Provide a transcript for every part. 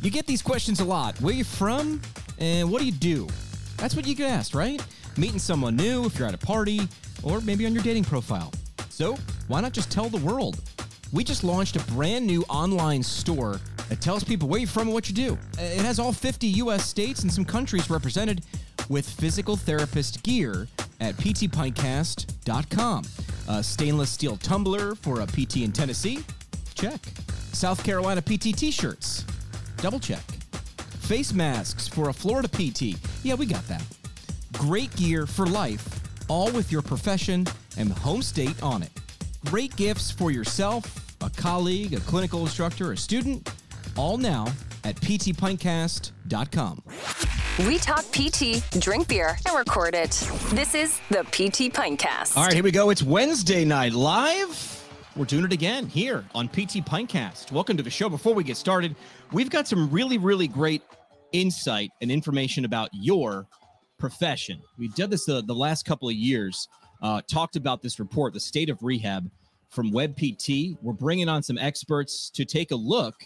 You get these questions a lot. Where you from? And what do you do? That's what you get asked, right? Meeting someone new if you're at a party, or maybe on your dating profile. So, why not just tell the world? We just launched a brand new online store that tells people where you're from and what you do. It has all 50 US states and some countries represented with physical therapist gear at ptpintcast.com. A stainless steel tumbler for a PT in Tennessee? Check. South Carolina PT t shirts? Double check. Face masks for a Florida PT? Yeah, we got that. Great gear for life, all with your profession and home state on it. Great gifts for yourself, a colleague, a clinical instructor, a student, all now at ptpintcast.com. We talk PT, drink beer, and record it. This is the PT Pintcast. All right, here we go. It's Wednesday night live. We're doing it again here on PT Pintcast. Welcome to the show. Before we get started, we've got some really, really great insight and information about your profession. We've done this the, the last couple of years, uh, talked about this report, the state of rehab from WebPT. We're bringing on some experts to take a look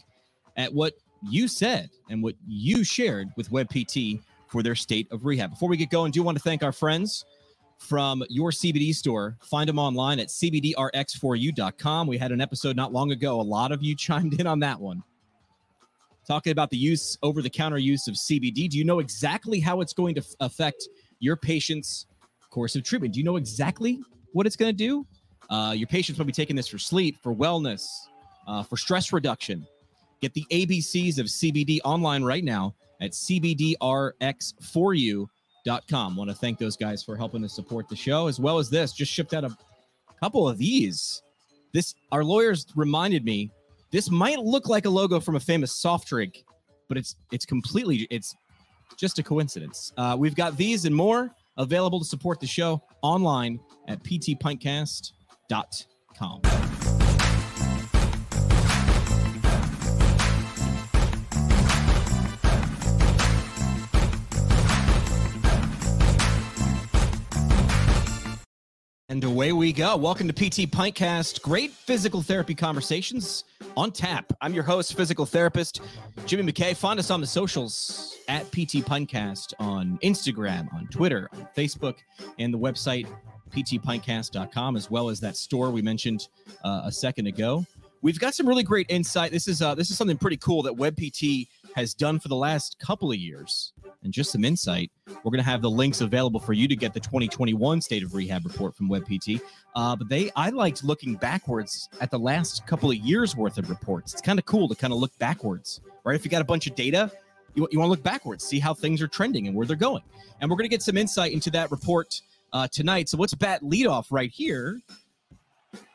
at what you said and what you shared with WebPT for their state of rehab. Before we get going, do you want to thank our friends from your CBD store. Find them online at cbdrx4u.com. We had an episode not long ago. A lot of you chimed in on that one. Talking about the use, over the counter use of CBD. Do you know exactly how it's going to affect your patient's course of treatment? Do you know exactly what it's going to do? Uh, your patients will be taking this for sleep, for wellness, uh, for stress reduction. Get the ABCs of CBD online right now at CBDRX4U.com. Want to thank those guys for helping us support the show, as well as this. Just shipped out a couple of these. This our lawyers reminded me this might look like a logo from a famous soft drink, but it's it's completely it's just a coincidence. Uh, we've got these and more available to support the show online at ptpintcast.com. And away we go. Welcome to PT Pintcast. Great physical therapy conversations on tap. I'm your host, physical therapist Jimmy McKay. Find us on the socials at PT Pintcast on Instagram, on Twitter, on Facebook, and the website ptpintcast.com, as well as that store we mentioned uh, a second ago. We've got some really great insight. This is uh, this is something pretty cool that WebPT has done for the last couple of years, and just some insight. We're going to have the links available for you to get the 2021 State of Rehab report from WebPT. Uh, but they, I liked looking backwards at the last couple of years worth of reports. It's kind of cool to kind of look backwards, right? If you got a bunch of data, you, you want to look backwards, see how things are trending and where they're going. And we're going to get some insight into that report uh, tonight. So let's bat lead off right here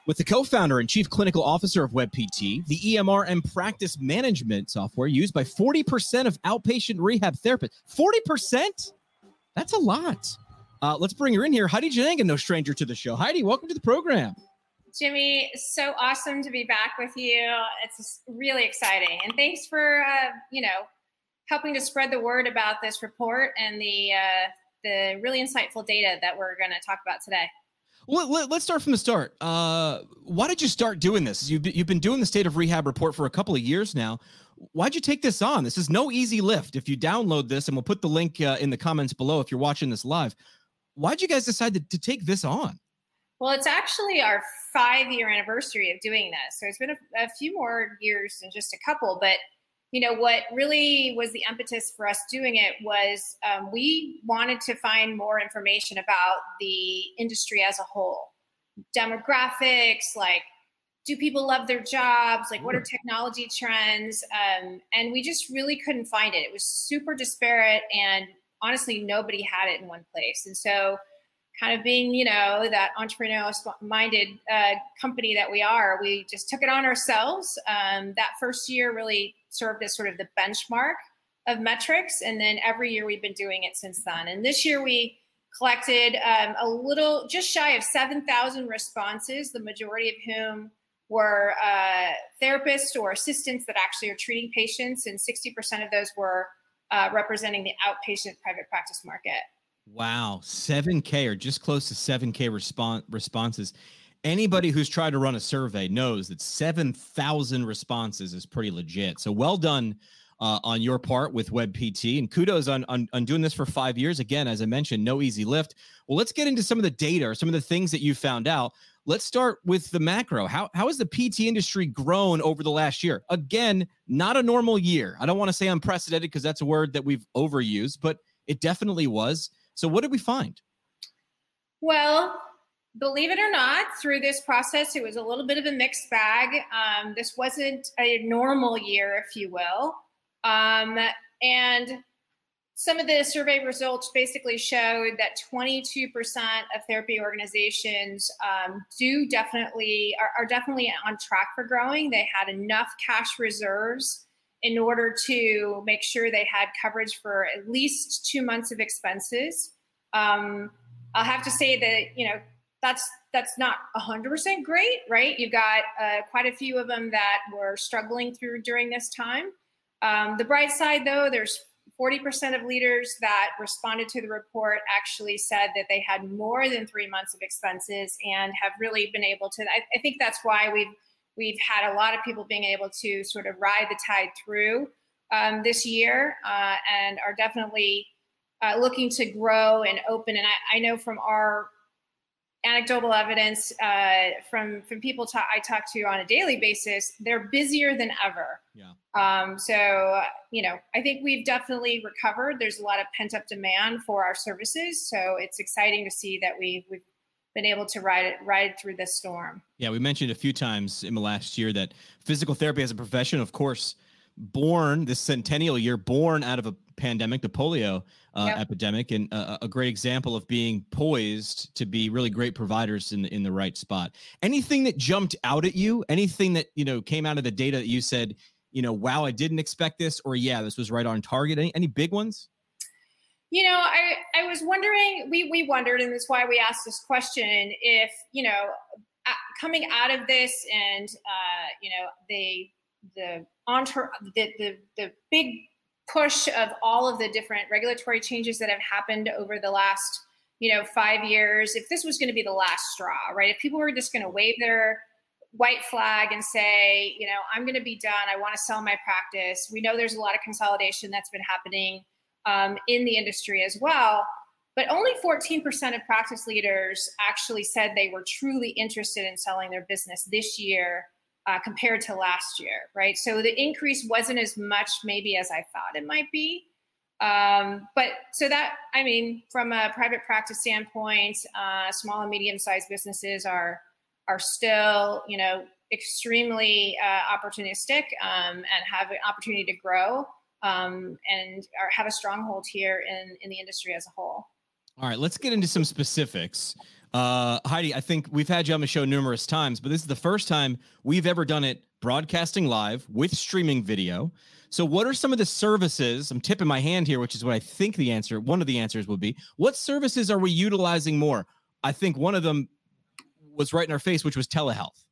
with the co-founder and chief clinical officer of WebPT, the EMR and practice management software used by 40% of outpatient rehab therapists. 40%? That's a lot. Uh, let's bring her in here. Heidi Jannenga, no stranger to the show. Heidi, welcome to the program. Jimmy, so awesome to be back with you. It's really exciting, and thanks for uh, you know helping to spread the word about this report and the uh, the really insightful data that we're going to talk about today. Well, let, us start from the start. Uh, why did you start doing this? You've, you've been doing the state of rehab report for a couple of years now. Why'd you take this on? This is no easy lift. If you download this, and we'll put the link uh, in the comments below if you're watching this live, why'd you guys decide to, to take this on? Well, it's actually our five year anniversary of doing this. So it's been a, a few more years than just a couple, but you know what really was the impetus for us doing it was um, we wanted to find more information about the industry as a whole. Demographics like do people love their jobs? Like what are technology trends? Um, and we just really couldn't find it. It was super disparate and honestly nobody had it in one place. And so kind of being you know that entrepreneurial minded uh, company that we are we just took it on ourselves um, that first year really served as sort of the benchmark of metrics. And then every year we've been doing it since then. And this year we collected um, a little, just shy of 7,000 responses, the majority of whom were uh, therapists or assistants that actually are treating patients. And 60% of those were uh, representing the outpatient private practice market. Wow, 7K or just close to 7K response responses anybody who's tried to run a survey knows that 7,000 responses is pretty legit. So well done uh, on your part with WebPT, and kudos on, on on doing this for five years. Again, as I mentioned, no easy lift. Well, let's get into some of the data or some of the things that you found out. Let's start with the macro. How how has the PT industry grown over the last year? Again, not a normal year. I don't want to say unprecedented because that's a word that we've overused, but it definitely was. So, what did we find? Well, believe it or not, through this process, it was a little bit of a mixed bag. Um, this wasn't a normal year, if you will. Um, and some of the survey results basically showed that 22% of therapy organizations um, do definitely are, are, definitely on track for growing. They had enough cash reserves in order to make sure they had coverage for at least two months of expenses. Um, I'll have to say that you know that's that's not 100% great, right? You've got uh, quite a few of them that were struggling through during this time. Um, the bright side, though, there's 40% of leaders that responded to the report actually said that they had more than three months of expenses and have really been able to. I, I think that's why we've we've had a lot of people being able to sort of ride the tide through um, this year uh, and are definitely uh, looking to grow and open. And I, I know from our anecdotal evidence uh, from from people ta- I talk to on a daily basis, they're busier than ever. Yeah. Um, so you know, I think we've definitely recovered. There's a lot of pent up demand for our services, so it's exciting to see that we we've been able to ride it ride through this storm. Yeah, we mentioned a few times in the last year that physical therapy as a profession, of course, born this centennial year, born out of a pandemic, the polio uh, yep. epidemic, and uh, a great example of being poised to be really great providers in the, in the right spot. Anything that jumped out at you? Anything that you know came out of the data that you said, you know, wow, I didn't expect this, or yeah, this was right on target. Any any big ones? You know, I I was wondering. We we wondered, and that's why we asked this question. If you know, coming out of this, and uh, you know, the the onto the, the the big push of all of the different regulatory changes that have happened over the last you know five years if this was going to be the last straw right if people were just going to wave their white flag and say you know i'm going to be done i want to sell my practice we know there's a lot of consolidation that's been happening um, in the industry as well but only 14% of practice leaders actually said they were truly interested in selling their business this year uh, compared to last year, right? So the increase wasn't as much maybe as I thought it might be. Um, but so that, I mean, from a private practice standpoint, uh, small and medium sized businesses are are still, you know, extremely uh, opportunistic um, and have an opportunity to grow um, and are, have a stronghold here in in the industry as a whole. All right, let's get into some specifics. Uh, Heidi, I think we've had you on the show numerous times, but this is the first time we've ever done it broadcasting live with streaming video. So, what are some of the services? I'm tipping my hand here, which is what I think the answer, one of the answers would be. What services are we utilizing more? I think one of them was right in our face, which was telehealth.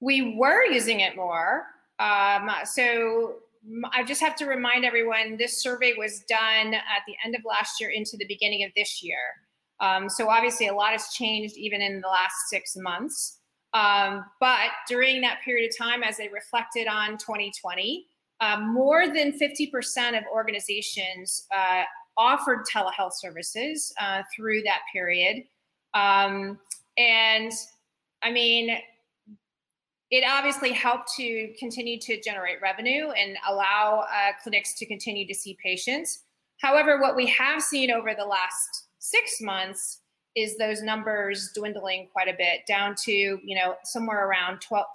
We were using it more. Um, so, I just have to remind everyone this survey was done at the end of last year into the beginning of this year. Um, so obviously, a lot has changed even in the last six months. Um, but during that period of time, as they reflected on 2020, uh, more than 50% of organizations uh, offered telehealth services uh, through that period. Um, and I mean, it obviously helped to continue to generate revenue and allow uh, clinics to continue to see patients. However, what we have seen over the last six months is those numbers dwindling quite a bit down to you know somewhere around 12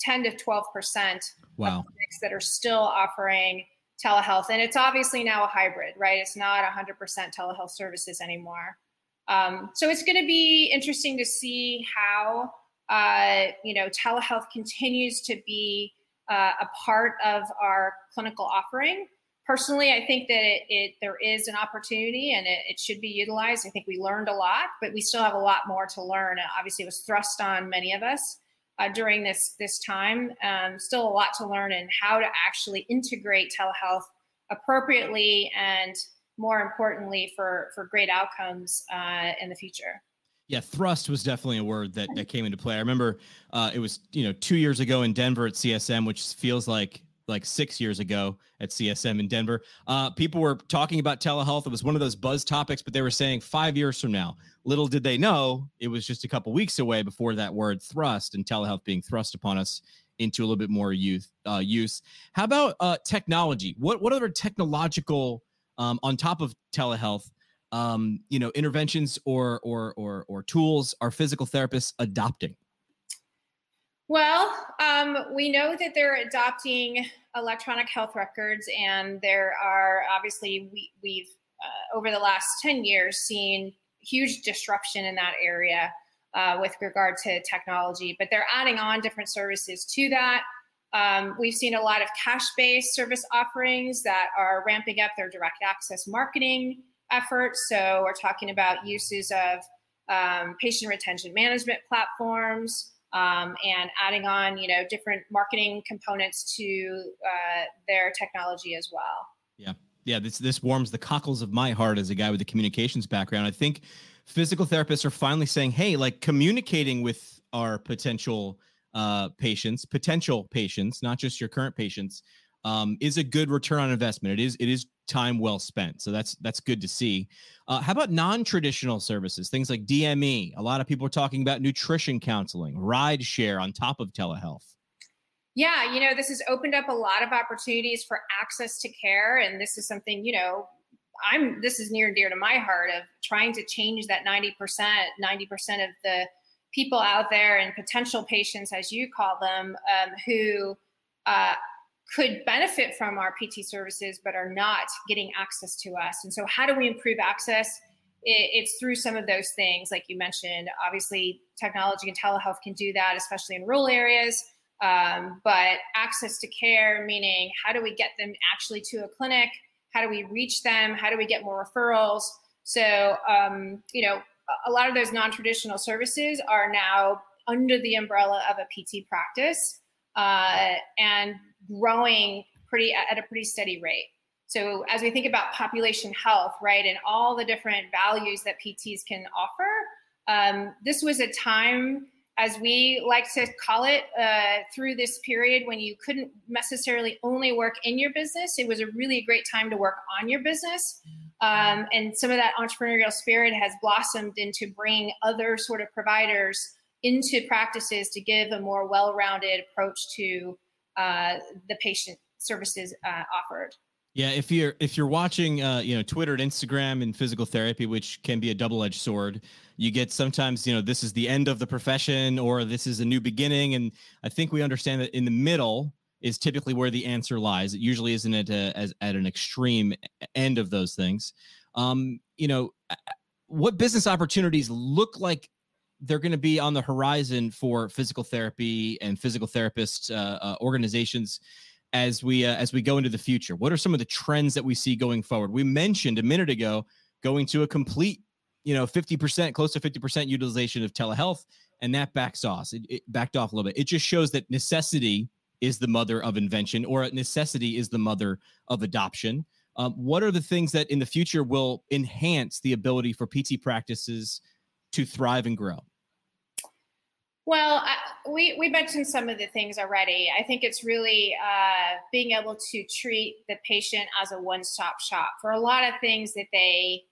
10 to 12 percent wow. that are still offering telehealth and it's obviously now a hybrid right it's not 100% telehealth services anymore um, so it's going to be interesting to see how uh, you know telehealth continues to be uh, a part of our clinical offering personally, I think that it, it there is an opportunity and it, it, should be utilized. I think we learned a lot, but we still have a lot more to learn. Obviously, it was thrust on many of us uh, during this this time. Um, still a lot to learn and how to actually integrate telehealth appropriately and more importantly for for great outcomes uh, in the future. Yeah, thrust was definitely a word that, that came into play. I remember uh, it was you know two years ago in Denver at CSM, which feels like like six years ago at CSM in Denver. Uh, people were talking about telehealth. It was one of those buzz topics, but they were saying five years from now. Little did they know it was just a couple weeks away before that word thrust and telehealth being thrust upon us into a little bit more youth uh, use. How about uh, technology? What what other technological um, on top of telehealth? Um, you know, interventions or or or or tools are physical therapists adopting? Well, um, we know that they're adopting electronic health records, and there are obviously we, we've uh, over the last ten years seen huge disruption in that area uh, with regard to technology. But they're adding on different services to that. Um, we've seen a lot of cash-based service offerings that are ramping up their direct access marketing efforts. So we're talking about uses of um, patient retention management platforms um, and adding on, you know, different marketing components to uh, their technology as well. Yeah, yeah. This this warms the cockles of my heart as a guy with a communications background. I think physical therapists are finally saying, "Hey, like communicating with our potential uh, patients, potential patients, not just your current patients." Um, is a good return on investment. It is it is time well spent. So that's that's good to see. Uh, how about non-traditional services, things like DME? A lot of people are talking about nutrition counseling, ride share on top of telehealth. Yeah, you know, this has opened up a lot of opportunities for access to care, and this is something you know. I'm this is near and dear to my heart of trying to change that 90%, 90% of the people out there and potential patients, as you call them, um, who uh, could benefit from our PT services but are not getting access to us. And so, how do we improve access? It's through some of those things, like you mentioned. Obviously, technology and telehealth can do that, especially in rural areas. Um, but access to care, meaning how do we get them actually to a clinic? How do we reach them? How do we get more referrals? So, um, you know, a lot of those non traditional services are now under the umbrella of a PT practice. Uh, and growing pretty at a pretty steady rate. So as we think about population health, right, and all the different values that PTs can offer, um, this was a time, as we like to call it, uh, through this period when you couldn't necessarily only work in your business. It was a really great time to work on your business. Um, and some of that entrepreneurial spirit has blossomed into bringing other sort of providers into practices to give a more well-rounded approach to uh, the patient services uh, offered. Yeah, if you're if you're watching, uh, you know, Twitter and Instagram and physical therapy, which can be a double-edged sword, you get sometimes, you know, this is the end of the profession or this is a new beginning, and I think we understand that in the middle is typically where the answer lies. It usually isn't at a, as at an extreme end of those things. Um, you know, what business opportunities look like they're going to be on the horizon for physical therapy and physical therapist uh, uh, organizations as we uh, as we go into the future? What are some of the trends that we see going forward? We mentioned a minute ago going to a complete, you know, fifty percent, close to fifty percent utilization of telehealth, and that backs off. It, it backed off a little bit. It just shows that necessity is the mother of invention, or necessity is the mother of adoption. Um, what are the things that in the future will enhance the ability for PT practices to thrive and grow? Well, I, we we mentioned some of the things already. I think it's really uh, being able to treat the patient as a one-stop shop for a lot of things that they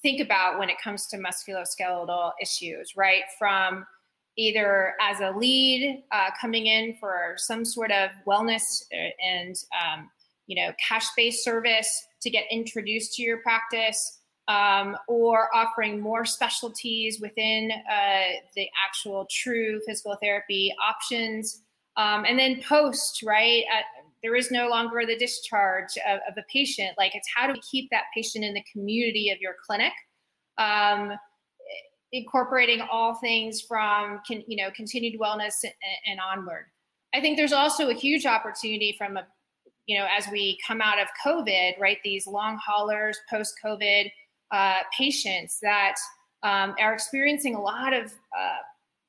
think about when it comes to musculoskeletal issues, right? From either as a lead uh, coming in for some sort of wellness uh, and um, you know cash-based service to get introduced to your practice um, or offering more specialties within uh, the actual true physical therapy options. Um, and then post, right? At, there is no longer the discharge of, of, the patient. Like it's how do we keep that patient in the community of your clinic? Um, incorporating all things from con, you know continued wellness and, and onward. I think there's also a huge opportunity from a you know as we come out of COVID, right? These long haulers post COVID uh, patients that um, are experiencing a lot of uh,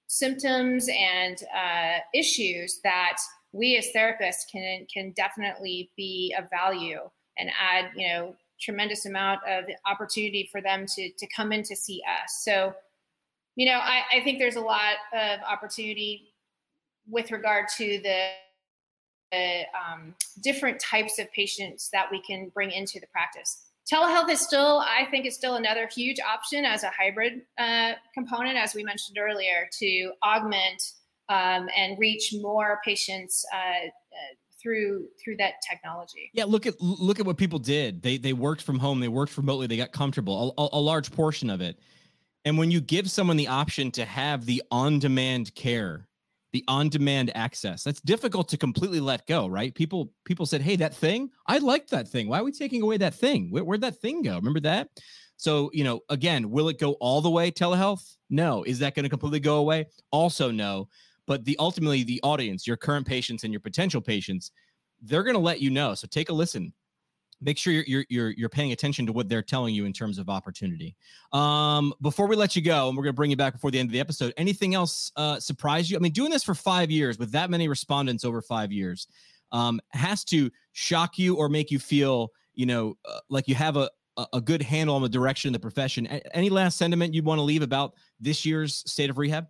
symptoms and uh, issues that we as therapists can can definitely be of value and add you know tremendous amount of opportunity for them to to come in to see us so you know I, I think there's a lot of opportunity with regard to the um, different types of patients that we can bring into the practice. Telehealth is still, I think, is still another huge option as a hybrid uh, component, as we mentioned earlier, to augment um, and reach more patients uh, uh, through through that technology. Yeah, look at look at what people did. They they worked from home, they worked remotely, they got comfortable. A, a, large portion of it. And when you give someone the option to have the on-demand care the on-demand access. That's difficult to completely let go right? People people said hey that thing? I liked that thing. Why are we taking away that thing? Where, where'd that thing go? Remember that? So you know again will it go all the way telehealth? No. Is that going to completely go away? Also no. But the ultimately the audience your current patients and your potential patients they're going to let you know. So take a listen make sure you're, you're you're paying attention to what they're telling you in terms of opportunity. Um, before we let you go, and we're going to bring you back before the end of the episode. Anything else uh, surprise you? I mean, doing this for five years with that many respondents over five years um, has to shock you or make you feel, you know, uh, like you have a a good handle on the direction of the profession. A- any last sentiment you'd want to leave about this year's state of rehab?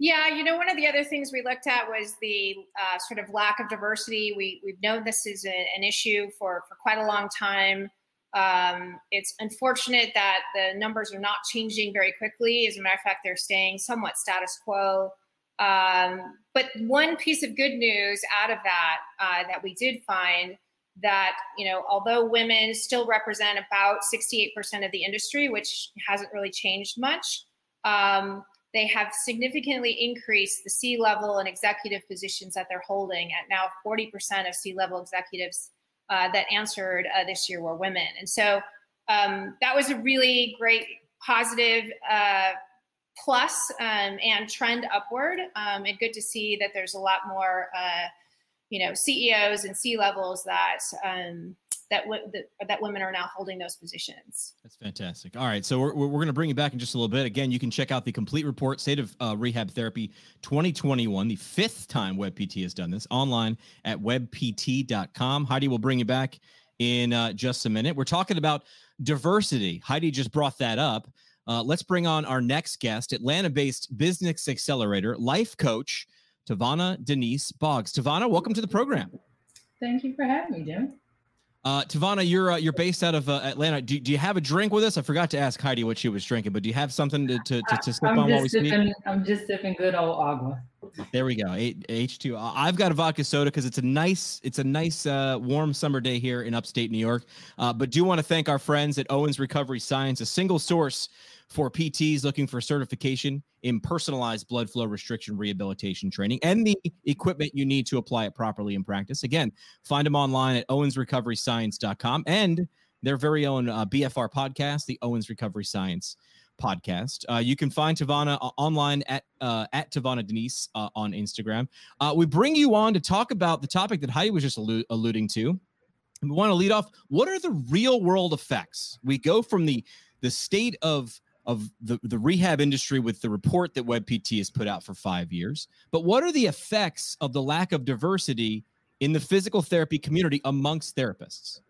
Yeah, you know, one of the other things we looked at was the uh, sort of lack of diversity. We, we've known this is a, an issue for, for quite a long time. Um, it's unfortunate that the numbers are not changing very quickly. As a matter of fact, they're staying somewhat status quo. Um, but one piece of good news out of that uh, that we did find that you know although women still represent about 68% of the industry, which hasn't really changed much. Um, they have significantly increased the C level and executive positions that they're holding at now 40% of C level executives uh, that answered uh, this year were women. And so um, that was a really great positive uh, plus, um, and trend upward. Um, and good to see that there's a lot more, uh, you know, CEOs and C levels that um, that, w- that, that women are now holding those positions. That's fantastic. All right, so we're, we're going to bring you back in just a little bit. Again, you can check out the complete report, State of uh, Rehab Therapy 2021, the fifth time WebPT has done this, online at webpt.com. Heidi will bring you back in uh, just a minute. We're talking about diversity. Heidi just brought that up. Uh, let's bring on our next guest, Atlanta-based business accelerator, life coach, TaVona Denise Boggs. TaVona, welcome to the program. Thank you for having me, Jim. Uh, TaVona, you're uh, you're based out of uh, Atlanta. Do, do you have a drink with us? I forgot to ask Heidi what she was drinking, but do you have something to to, to, to sip I'm on while we sipping, speak? I'm just sipping good old agua. There we go. H two. I've got a vodka soda because it's a nice it's a nice uh, warm summer day here in upstate New York. Uh, but do want to thank our friends at Owens Recovery Science, a single source for PTs looking for certification in personalized blood flow restriction rehabilitation training and the equipment you need to apply it properly in practice. Again, find them online at owensrecoveryscience.com and their very own uh, BFR podcast, the Owens Recovery Science podcast. Uh, you can find TaVona uh, online at uh, at TaVona Denise uh, on Instagram. Uh, we bring you on to talk about the topic that Heidi was just allu- alluding to. We want to lead off. What are the real world effects? We go from the the state of of the, the rehab industry with the report that WebPT has put out for five years. But what are the effects of the lack of diversity in the physical therapy community amongst therapists?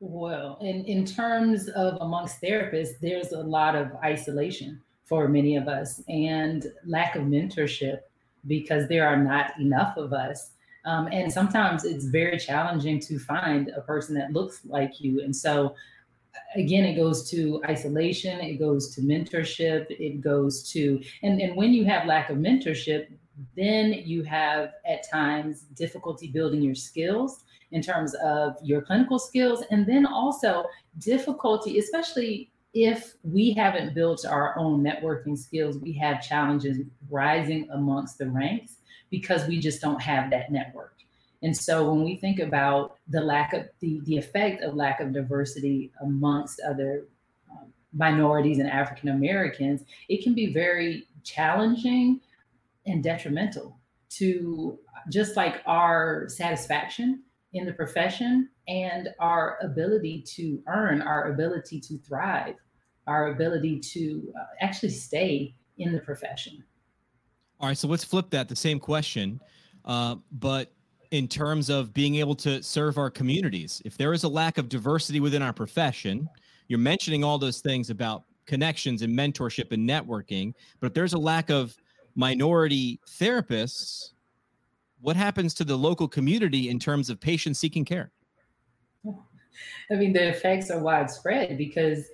Well, in, in terms of amongst therapists, there's a lot of isolation for many of us and lack of mentorship because there are not enough of us. Um, and sometimes it's very challenging to find a person that looks like you. And so again it goes to isolation it goes to mentorship it goes to and, and when you have lack of mentorship then you have at times difficulty building your skills in terms of your clinical skills. And then also difficulty especially if we haven't built our own networking skills we have challenges rising amongst the ranks because we just don't have that network. And so when we think about the lack of the, the effect of lack of diversity amongst other um, minorities and African Americans, it can be very challenging and detrimental to just like our satisfaction in the profession and our ability to earn, our ability to thrive, our ability to uh, actually stay in the profession. All right, so let's flip that the same question, uh, but in terms of being able to serve our communities. If there is a lack of diversity within our profession, you're mentioning all those things about connections and mentorship and networking, but if there's a lack of minority therapists, what happens to the local community in terms of patients seeking care? I mean, the effects are widespread because,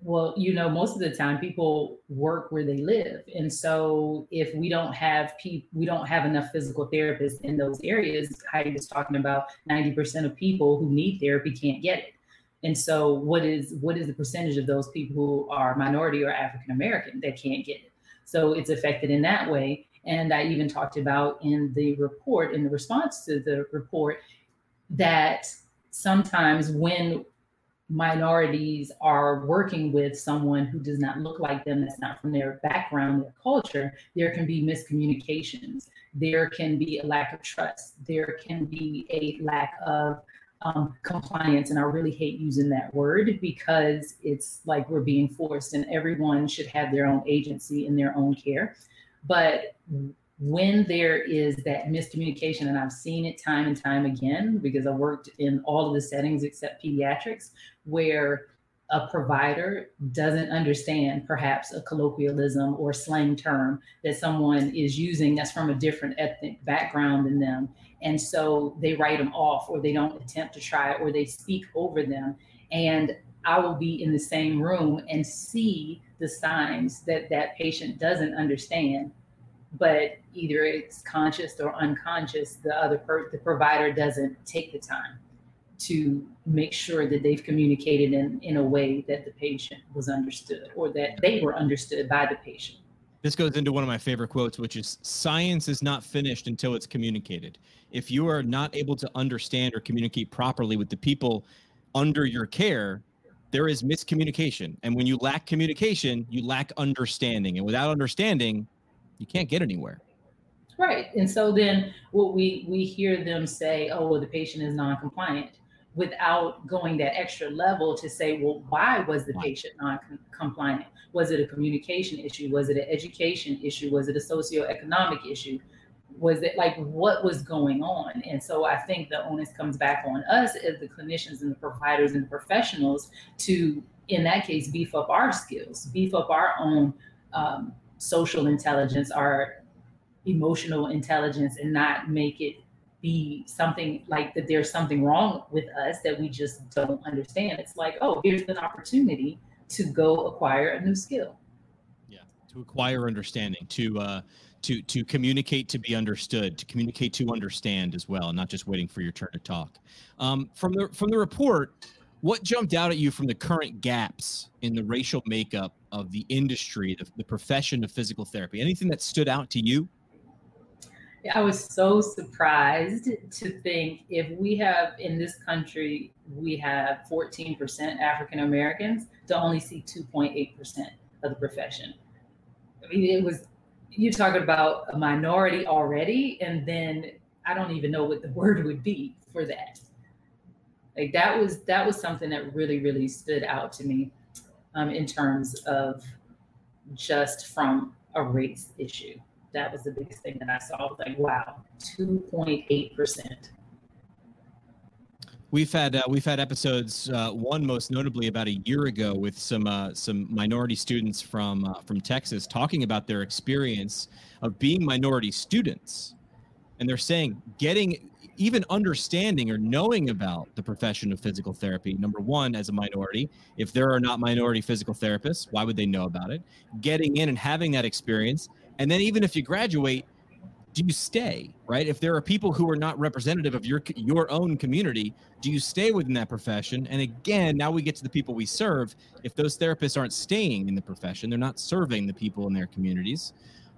well, you know, most of the time people work where they live, and so if we don't have people, we don't have enough physical therapists in those areas. Heidi was talking about ninety percent of people who need therapy can't get it. And so, what is what is the percentage of those people who are minority or African American that can't get it? So it's affected in that way. And I even talked about in the report, in the response to the report, that sometimes when minorities are working with someone who does not look like them, that's not from their background, their culture, there can be miscommunications. There can be a lack of trust. There can be a lack of um, compliance. And I really hate using that word because it's like we're being forced, and everyone should have their own agency in their own care. But when there is that miscommunication, and I've seen it time and time again because I worked in all of the settings except pediatrics, where a provider doesn't understand perhaps a colloquialism or slang term that someone is using that's from a different ethnic background than them. And so they write them off or they don't attempt to try it or they speak over them. And I will be in the same room and see the signs that that patient doesn't understand but either it's conscious or unconscious the other per- the provider doesn't take the time to make sure that they've communicated in, in a way that the patient was understood or that they were understood by the patient. This goes into one of my favorite quotes, which is science is not finished until it's communicated. If you are not able to understand or communicate properly with the people under your care, there is miscommunication. And when you lack communication, you lack understanding. And without understanding, you can't get anywhere. Right. And so then what we we hear them say, oh, well, the patient is non-compliant without going that extra level to say, well, why was the patient non-compliant? Was it a communication issue? Was it an education issue? Was it a socioeconomic issue? Was it like what was going on? And so I think the onus comes back on us as the clinicians and the providers and the professionals to, in that case, beef up our skills, beef up our own um, social intelligence, our emotional intelligence, and not make it be something like that there's something wrong with us that we just don't understand. It's like, oh, here's an opportunity to go acquire a new skill. Yeah, to acquire understanding, to uh, to to communicate to be understood, to communicate to understand as well, not just waiting for your turn to talk. Um, from the from the report, what jumped out at you from the current gaps in the racial makeup of the industry, the, the profession of physical therapy? Anything that stood out to you? I was so surprised to think if we have in this country, we have 14% African Americans to only see 2.8% of the profession. I mean, it was, you talking about a minority already, and then I don't even know what the word would be for that. Like that was that was something that really really stood out to me um, in terms of just from a race issue that was the biggest thing that I saw. I was like, wow, 2.8%. We've had uh, we've had episodes. Uh, one most notably about a year ago with some uh, some minority students from uh, from Texas talking about their experience of being minority students, and they're saying getting even understanding or knowing about the profession of physical therapy. Number one, as a minority, if there are not minority physical therapists, why would they know about it? Getting in and having that experience, and then even if you graduate, do you stay, right? If there are people who are not representative of your your own community, do you stay within that profession? And again, now we get to the people we serve. If those therapists aren't staying in the profession, they're not serving the people in their communities.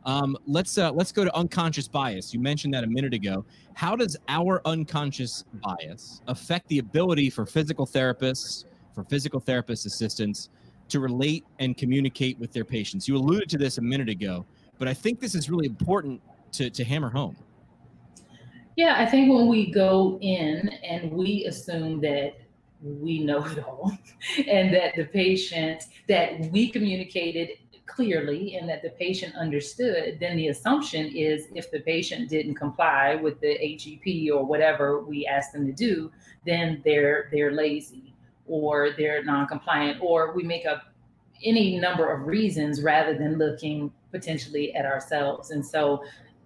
Um, let's uh, let's go to unconscious bias. You mentioned that a minute ago. How does our unconscious bias affect the ability for physical therapists, for physical therapist assistants, to relate and communicate with their patients? You alluded to this a minute ago. But I think this is really important to, to hammer home. Yeah, I think when we go in and we assume that we know it all and that the patient, that we communicated clearly and that the patient understood, then the assumption is if the patient didn't comply with the HEP or whatever we asked them to do, then they're they're lazy or they're non-compliant or we make up any number of reasons rather than looking potentially at ourselves. And so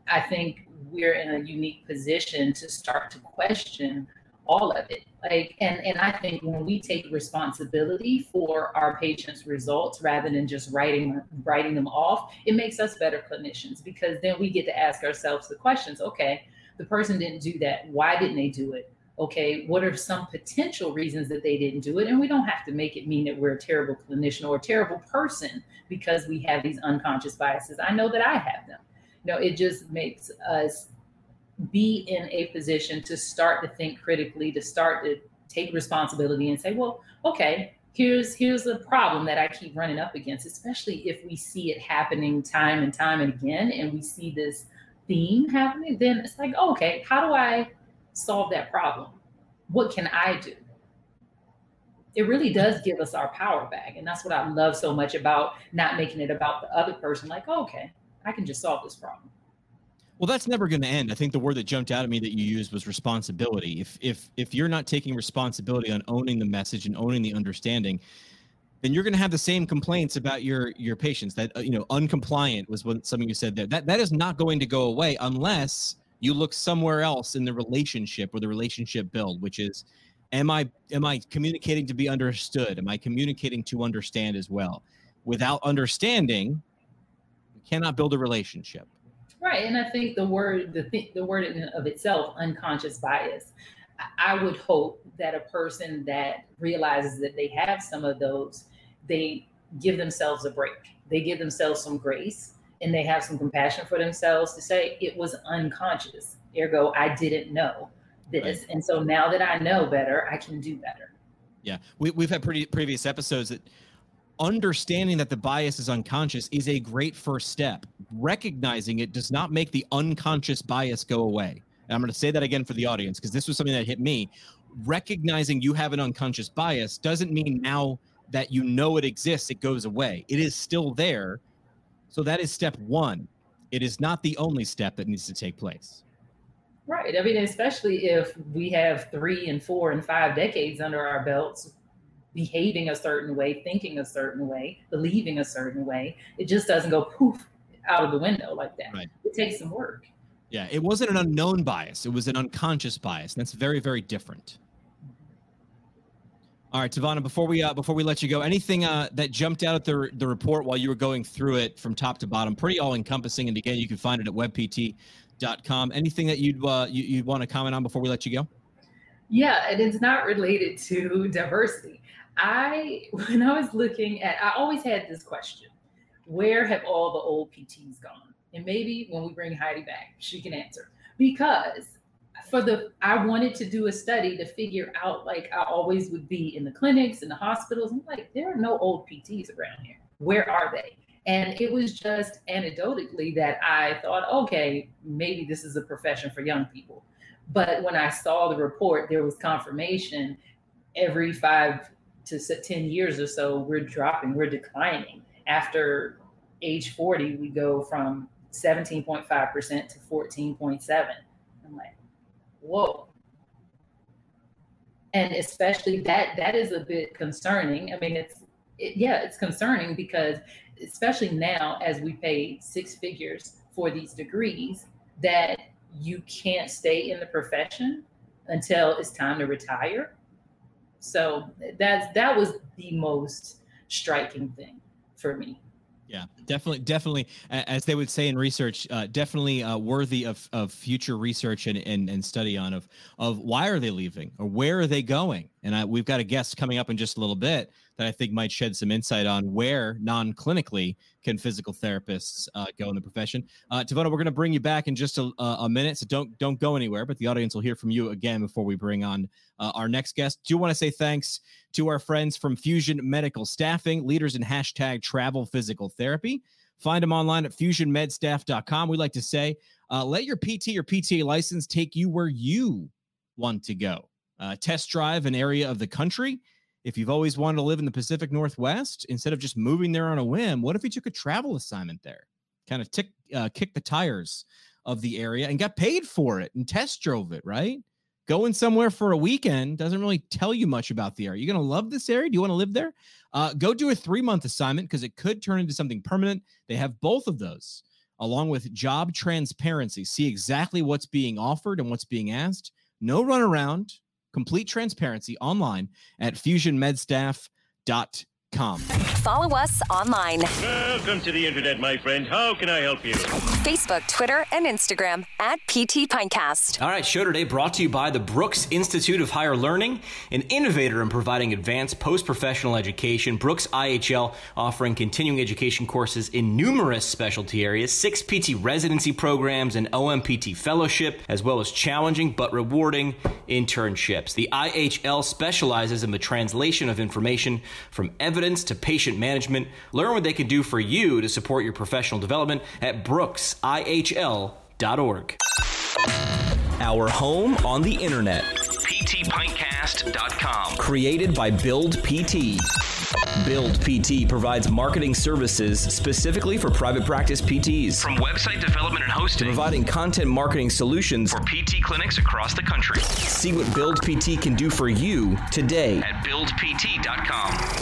I think we're in a unique position to start to question all of it. Like and and i think when we take responsibility for our patients results rather than just writing writing them off it makes us better clinicians because then we get to ask ourselves the questions okay the person didn't do that. Why didn't they do it? Okay what are some potential reasons that they didn't do it? And we don't have to make it mean that we're a terrible clinician or a terrible person because we have these unconscious biases. I know that i have them know it just makes us be in a position to start to think critically, to start to take responsibility and say, well, okay, here's here's the problem that I keep running up against, especially if we see it happening time and time and again, and we see this theme happening, then it's like, oh, okay, how do I solve that problem? What can I do? It really does give us our power back. And that's what I love so much about not making it about the other person, like, oh, okay, I can just solve this problem. Well, that's never going to end. I think the word that jumped out at me that you used was responsibility. If if if you're not taking responsibility on owning the message and owning the understanding, then you're going to have the same complaints about your your patients. That uh, you know, uncompliant was what something you said there. That that is not going to go away unless you look somewhere else in the relationship or the relationship build, which is, am I am I communicating to be understood? Am I communicating to understand as well? Without understanding, cannot build a relationship. Right, and I think the word the th- the word in of itself, unconscious bias. I would hope that a person that realizes that they have some of those, they give themselves a break. They give themselves some grace and they have some compassion for themselves to say it was unconscious. Ergo, I didn't know this. Right. And so now that I know better, I can do better. Yeah. We, we've had pretty previous episodes that understanding that the bias is unconscious is a great first step. Recognizing it does not make the unconscious bias go away. And I'm going to say that again for the audience because this was something that hit me. Recognizing you have an unconscious bias doesn't mean now that you know it exists, it goes away. It is still there. So that is step one. It is not the only step that needs to take place. Right. I mean, especially if we have three and four and five decades under our belts, behaving a certain way, thinking a certain way, believing a certain way. It just doesn't go poof out of the window like that. Right. It takes some work. Yeah, it wasn't an unknown bias. It was an unconscious bias. That's very, very different. All right, TaVona. Before we uh, before we let you go, anything uh, that jumped out at the the report while you were going through it from top to bottom, pretty all encompassing. And again, you can find it at webpt.com. Anything that you'd uh, you, you'd want to comment on before we let you go? Yeah, and it's not related to diversity. I, when I was looking at, I always had this question where have all the old PTs gone? And maybe when we bring Heidi back, she can answer. Because for the, I wanted to do a study to figure out, like I always would be in the clinics and the hospitals. I'm like, there are no old PTs around here. Where are they? And it was just anecdotally that I thought, okay, maybe this is a profession for young people. But when I saw the report, there was confirmation every five to 10 years or so, we're dropping, we're declining. After age 40, we go from 17.5% to 14.7. I'm like, whoa. And especially that that is a bit concerning. I mean, it's it, yeah, it's concerning because especially now as we pay six figures for these degrees, that you can't stay in the profession until it's time to retire so that's that was the most striking thing for me. Yeah, definitely, definitely. As they would say in research, uh, definitely uh, worthy of, of future research and, and, and study on of of why are they leaving or where are they going. And I, we've got a guest coming up in just a little bit that I think might shed some insight on where non-clinically can physical therapists uh, go in the profession. Uh, TaVona, we're going to bring you back in just a, a, minute, so don't don't go anywhere. But the audience will hear from you again before we bring on uh, our next guest. Do want to say thanks to our friends from Fusion Medical Staffing, leaders in hashtag travel physical therapy. Find them online at fusionmedstaff.com. We like to say, uh, let your PT or PTA license take you where you want to go. Uh, test drive an area of the country if you've always wanted to live in the Pacific Northwest, instead of just moving there on a whim, what if you took a travel assignment there? Kind of tick, uh, kick the tires of the area and got paid for it and test drove it, right? Going somewhere for a weekend doesn't really tell you much about the area. You're going to love this area. Do you want to live there? Uh, go do a three month assignment because it could turn into something permanent. They have both of those along with job transparency. See exactly what's being offered and what's being asked. No runaround, complete transparency online at fusionmedstaff.com com. Follow us online. Welcome to the internet, my friend. How can I help you? Facebook, Twitter, and Instagram at PT Pintcast. All right, show today brought to you by the Brooks Institute of Higher Learning, an innovator in providing advanced post professional education. Brooks IHL offering continuing education courses in numerous specialty areas, six PT residency programs, and OMPT fellowship, as well as challenging but rewarding internships. The IHL specializes in the translation of information from evidence to patient management. Learn what they can do for you to support your professional development at brooksihl.org. Our home on the internet. PTPintcast.com. Created by Build PT. Build PT provides marketing services specifically for private practice PTs. From website development and hosting to providing content marketing solutions for PT clinics across the country. See what Build PT can do for you today at buildpt.com.